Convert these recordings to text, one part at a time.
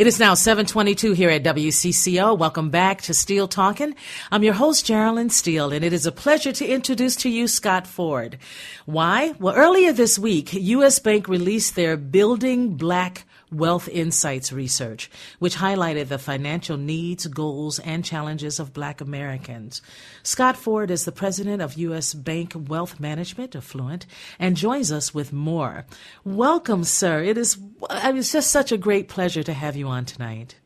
It is now 722 here at WCCO. Welcome back to Steele Talking. I'm your host, Geraldine Steele, and it is a pleasure to introduce to you Scott Ford. Why? Well, earlier this week, U.S. Bank released their Building Black Wealth Insights research, which highlighted the financial needs, goals, and challenges of black Americans. Scott Ford is the president of U.S. Bank Wealth Management, Affluent, and joins us with more. Welcome, sir. It is it's just such a great pleasure to have you on tonight.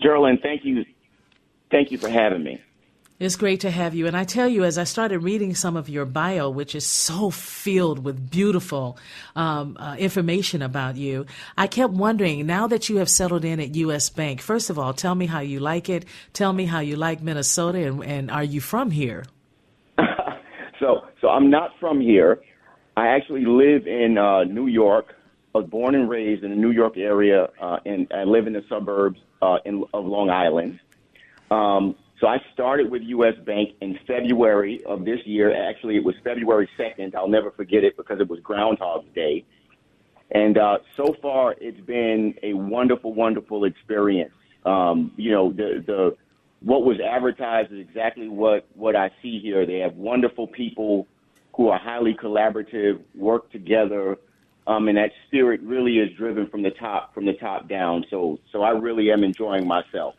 Geraldine, thank you. Thank you for having me. It's great to have you. And I tell you, as I started reading some of your bio, which is so filled with beautiful um, uh, information about you, I kept wondering now that you have settled in at U.S. Bank, first of all, tell me how you like it. Tell me how you like Minnesota, and, and are you from here? so, so I'm not from here. I actually live in uh, New York. I was born and raised in the New York area, uh, and I live in the suburbs uh, in, of Long Island. Um, so I started with U.S. Bank in February of this year. Actually, it was February 2nd. I'll never forget it because it was Groundhog's Day. And uh, so far, it's been a wonderful, wonderful experience. Um, you know, the the what was advertised is exactly what what I see here. They have wonderful people who are highly collaborative, work together, um, and that spirit really is driven from the top from the top down. So so I really am enjoying myself.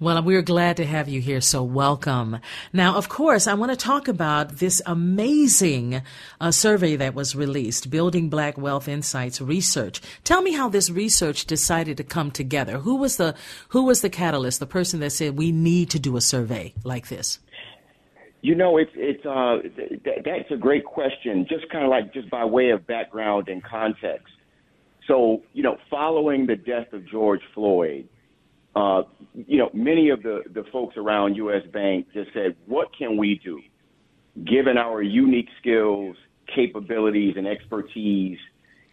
Well, we're glad to have you here, so welcome. Now, of course, I want to talk about this amazing uh, survey that was released, Building Black Wealth Insights Research. Tell me how this research decided to come together. Who was the who was the catalyst, the person that said we need to do a survey like this? You know, it's it's uh, th- that's a great question. Just kind of like just by way of background and context. So, you know, following the death of George Floyd, uh, you know, many of the, the folks around U.S. Bank just said, what can we do, given our unique skills, capabilities, and expertise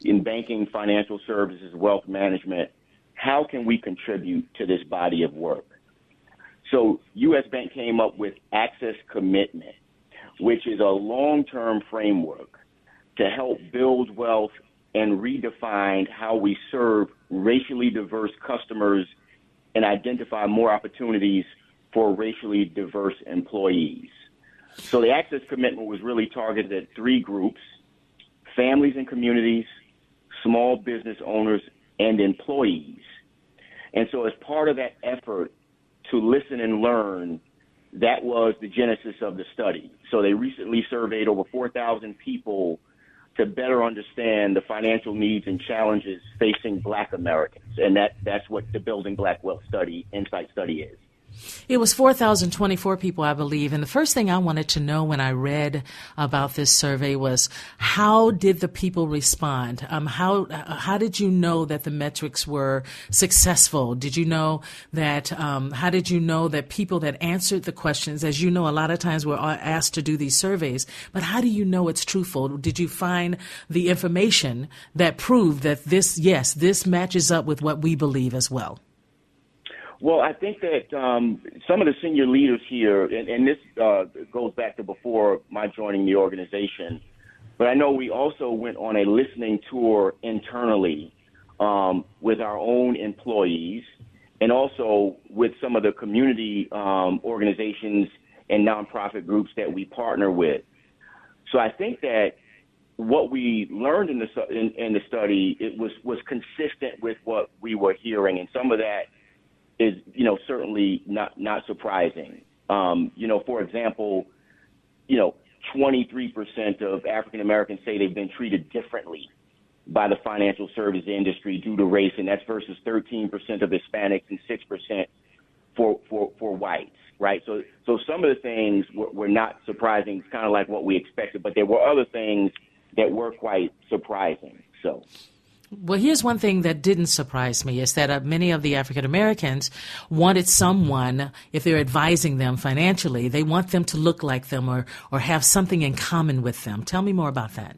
in banking, financial services, wealth management? How can we contribute to this body of work? So U.S. Bank came up with Access Commitment, which is a long-term framework to help build wealth and redefine how we serve racially diverse customers – and identify more opportunities for racially diverse employees. So the access commitment was really targeted at three groups families and communities, small business owners, and employees. And so, as part of that effort to listen and learn, that was the genesis of the study. So, they recently surveyed over 4,000 people to better understand the financial needs and challenges facing black Americans. And that, that's what the Building Black Wealth Study, Insight Study is. It was 4,024 people, I believe. And the first thing I wanted to know when I read about this survey was how did the people respond? Um, how, how did you know that the metrics were successful? Did you know that, um, how did you know that people that answered the questions, as you know, a lot of times we're asked to do these surveys, but how do you know it's truthful? Did you find the information that proved that this, yes, this matches up with what we believe as well? Well, I think that um, some of the senior leaders here, and, and this uh, goes back to before my joining the organization, but I know we also went on a listening tour internally um, with our own employees and also with some of the community um, organizations and nonprofit groups that we partner with. So I think that what we learned in the in, in the study it was was consistent with what we were hearing, and some of that is you know certainly not not surprising. Um, you know, for example, you know, 23% of African Americans say they've been treated differently by the financial service industry due to race, and that's versus 13% of Hispanics and 6% for, for, for whites, right? So, so some of the things were, were not surprising. It's kind of like what we expected, but there were other things that were quite surprising. So. Well, here's one thing that didn't surprise me is that uh, many of the African Americans wanted someone, if they're advising them financially, they want them to look like them or, or have something in common with them. Tell me more about that.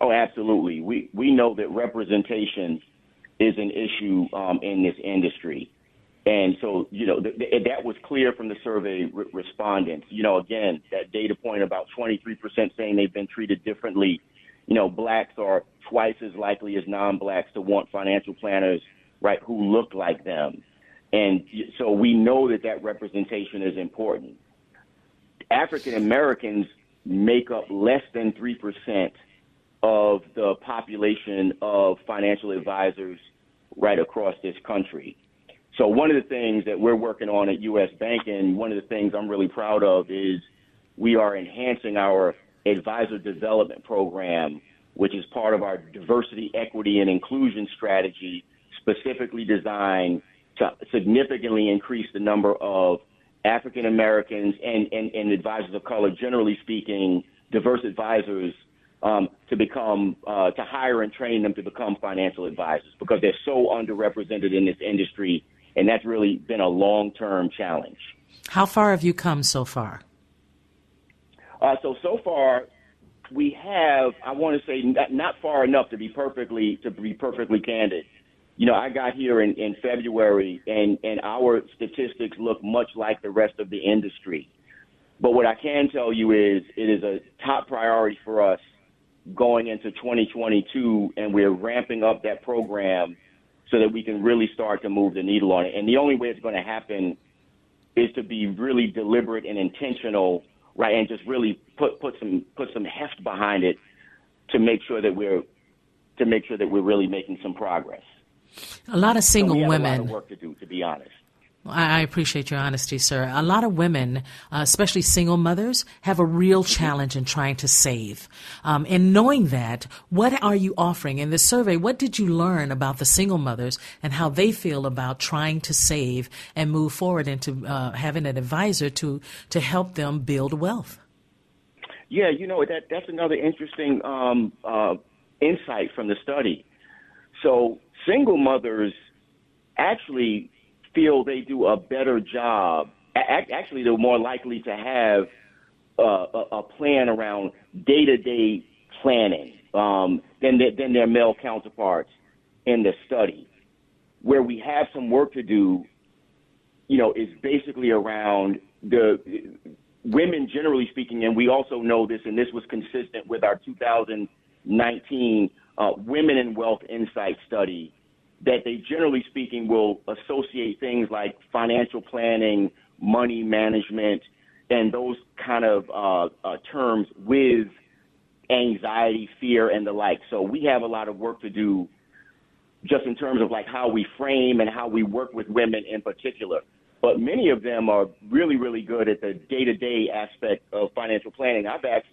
Oh, absolutely. We we know that representation is an issue um, in this industry, and so you know th- th- that was clear from the survey re- respondents. You know, again, that data point about 23% saying they've been treated differently. You know, blacks are twice as likely as non-blacks to want financial planners, right, who look like them, and so we know that that representation is important. African Americans make up less than three percent of the population of financial advisors right across this country. So one of the things that we're working on at U.S. Bank, and one of the things I'm really proud of, is we are enhancing our advisor development program, which is part of our diversity, equity, and inclusion strategy, specifically designed to significantly increase the number of African Americans and, and, and advisors of color, generally speaking, diverse advisors um, to become uh, to hire and train them to become financial advisors because they're so underrepresented in this industry, and that's really been a long term challenge. How far have you come so far? Uh, so so far, we have I want to say not, not far enough to be perfectly to be perfectly candid. You know, I got here in, in February, and and our statistics look much like the rest of the industry. But what I can tell you is it is a top priority for us going into 2022, and we're ramping up that program so that we can really start to move the needle on it. And the only way it's going to happen is to be really deliberate and intentional, right? And just really put put some put some heft behind it to make sure that we're to make sure that we're really making some progress. A lot of single so women. A lot of work to do, to be honest. I appreciate your honesty, sir. A lot of women, uh, especially single mothers, have a real challenge in trying to save. Um, and knowing that, what are you offering in this survey? What did you learn about the single mothers and how they feel about trying to save and move forward into uh, having an advisor to to help them build wealth? Yeah, you know that that's another interesting um, uh, insight from the study. So single mothers actually feel they do a better job. Actually, they're more likely to have uh, a plan around day-to-day planning um, than their, than their male counterparts in the study. Where we have some work to do, you know, is basically around the women, generally speaking, and we also know this, and this was consistent with our 2019 uh, Women in Wealth Insight study that they generally speaking will associate things like financial planning, money management, and those kind of uh, uh, terms with anxiety, fear, and the like. So we have a lot of work to do just in terms of like how we frame and how we work with women in particular. But many of them are really, really good at the day to day aspect of financial planning. I've asked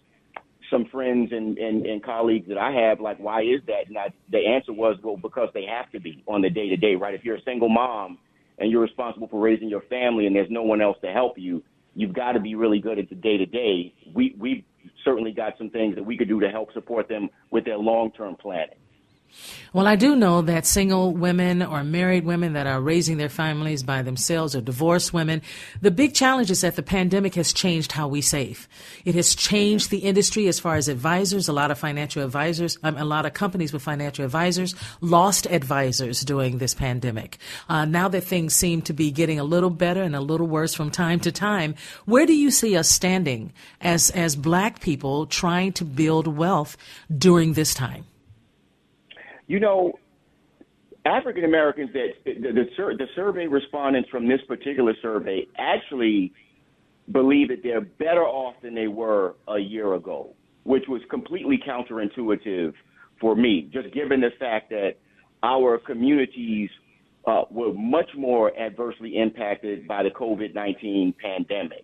some friends and, and, and colleagues that I have, like, why is that? And I, the answer was, well, because they have to be on the day to day, right? If you're a single mom and you're responsible for raising your family and there's no one else to help you, you've got to be really good at the day to day. We we certainly got some things that we could do to help support them with their long term planning. Well, I do know that single women or married women that are raising their families by themselves or divorced women, the big challenge is that the pandemic has changed how we save. It has changed the industry as far as advisors. A lot of financial advisors, um, a lot of companies with financial advisors lost advisors during this pandemic. Uh, now that things seem to be getting a little better and a little worse from time to time, where do you see us standing as, as black people trying to build wealth during this time? You know, African Americans that the, the, the survey respondents from this particular survey actually believe that they're better off than they were a year ago, which was completely counterintuitive for me, just given the fact that our communities uh, were much more adversely impacted by the COVID 19 pandemic.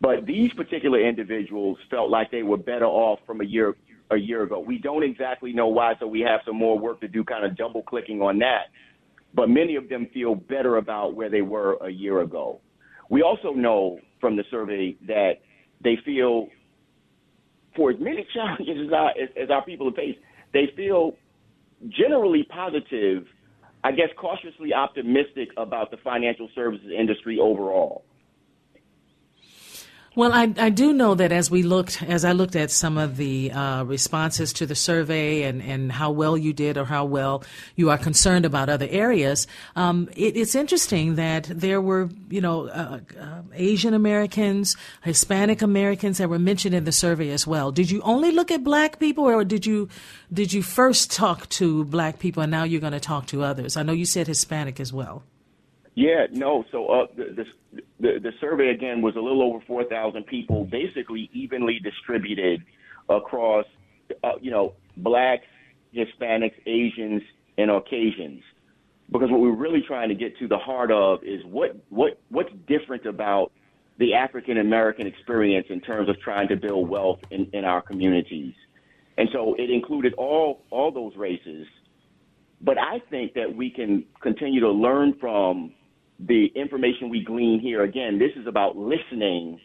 But these particular individuals felt like they were better off from a year a year ago. We don't exactly know why, so we have some more work to do, kind of double clicking on that. But many of them feel better about where they were a year ago. We also know from the survey that they feel, for as many challenges as our, as, as our people have faced, they feel generally positive, I guess cautiously optimistic about the financial services industry overall. Well, I, I do know that as we looked, as I looked at some of the uh, responses to the survey and, and how well you did or how well you are concerned about other areas, um, it, it's interesting that there were, you know, uh, uh, Asian Americans, Hispanic Americans that were mentioned in the survey as well. Did you only look at black people, or did you did you first talk to black people and now you're going to talk to others? I know you said Hispanic as well. Yeah, no. So uh, the, the the survey again was a little over four thousand people, basically evenly distributed across, uh, you know, blacks, Hispanics, Asians, and Caucasians. Because what we're really trying to get to the heart of is what what what's different about the African American experience in terms of trying to build wealth in, in our communities. And so it included all all those races. But I think that we can continue to learn from the information we glean here, again, this is about listening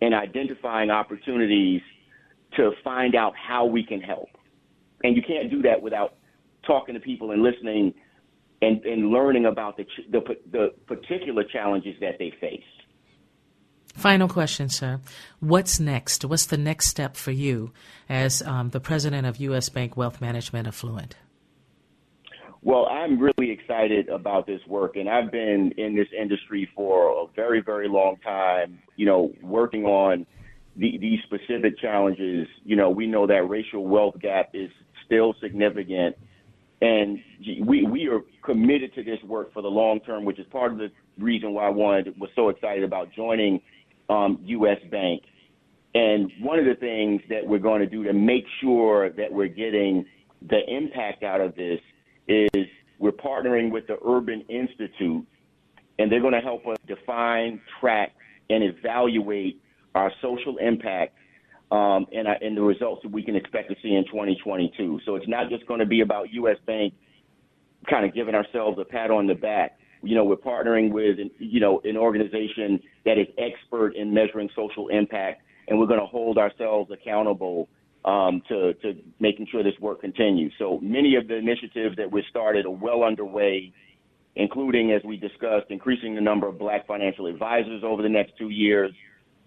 and identifying opportunities to find out how we can help. And you can't do that without talking to people and listening and, and learning about the, the, the particular challenges that they face. Final question, sir. What's next? What's the next step for you as um, the president of U.S. Bank Wealth Management Affluent? Well, I'm really excited about this work, and I've been in this industry for a very, very long time. You know, working on the, these specific challenges. You know, we know that racial wealth gap is still significant, and we we are committed to this work for the long term, which is part of the reason why I wanted was so excited about joining um, U.S. Bank. And one of the things that we're going to do to make sure that we're getting the impact out of this is we're partnering with the Urban Institute, and they're going to help us define, track, and evaluate our social impact um, and, uh, and the results that we can expect to see in 2022. So it's not just going to be about U.S. Bank kind of giving ourselves a pat on the back. You know, we're partnering with, you know, an organization that is expert in measuring social impact, and we're going to hold ourselves accountable um, to, to making sure this work continues. So many of the initiatives that we started are well underway, including, as we discussed, increasing the number of black financial advisors over the next two years,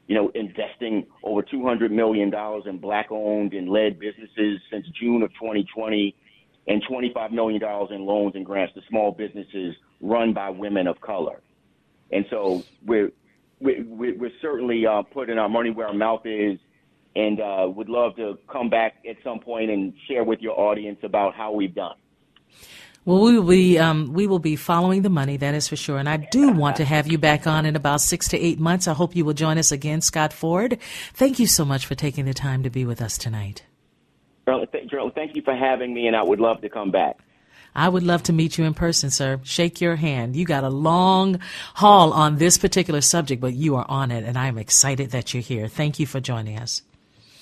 you know, investing over $200 million in black owned and led businesses since June of 2020, and $25 million in loans and grants to small businesses run by women of color. And so we're, we're, we're certainly uh, putting our money where our mouth is and uh, would love to come back at some point and share with your audience about how we've done. Well, we will be um, we will be following the money, that is for sure. And I do want to have you back on in about six to eight months. I hope you will join us again, Scott Ford. Thank you so much for taking the time to be with us tonight. Gerald, thank you for having me, and I would love to come back. I would love to meet you in person, sir. Shake your hand. You got a long haul on this particular subject, but you are on it, and I am excited that you're here. Thank you for joining us.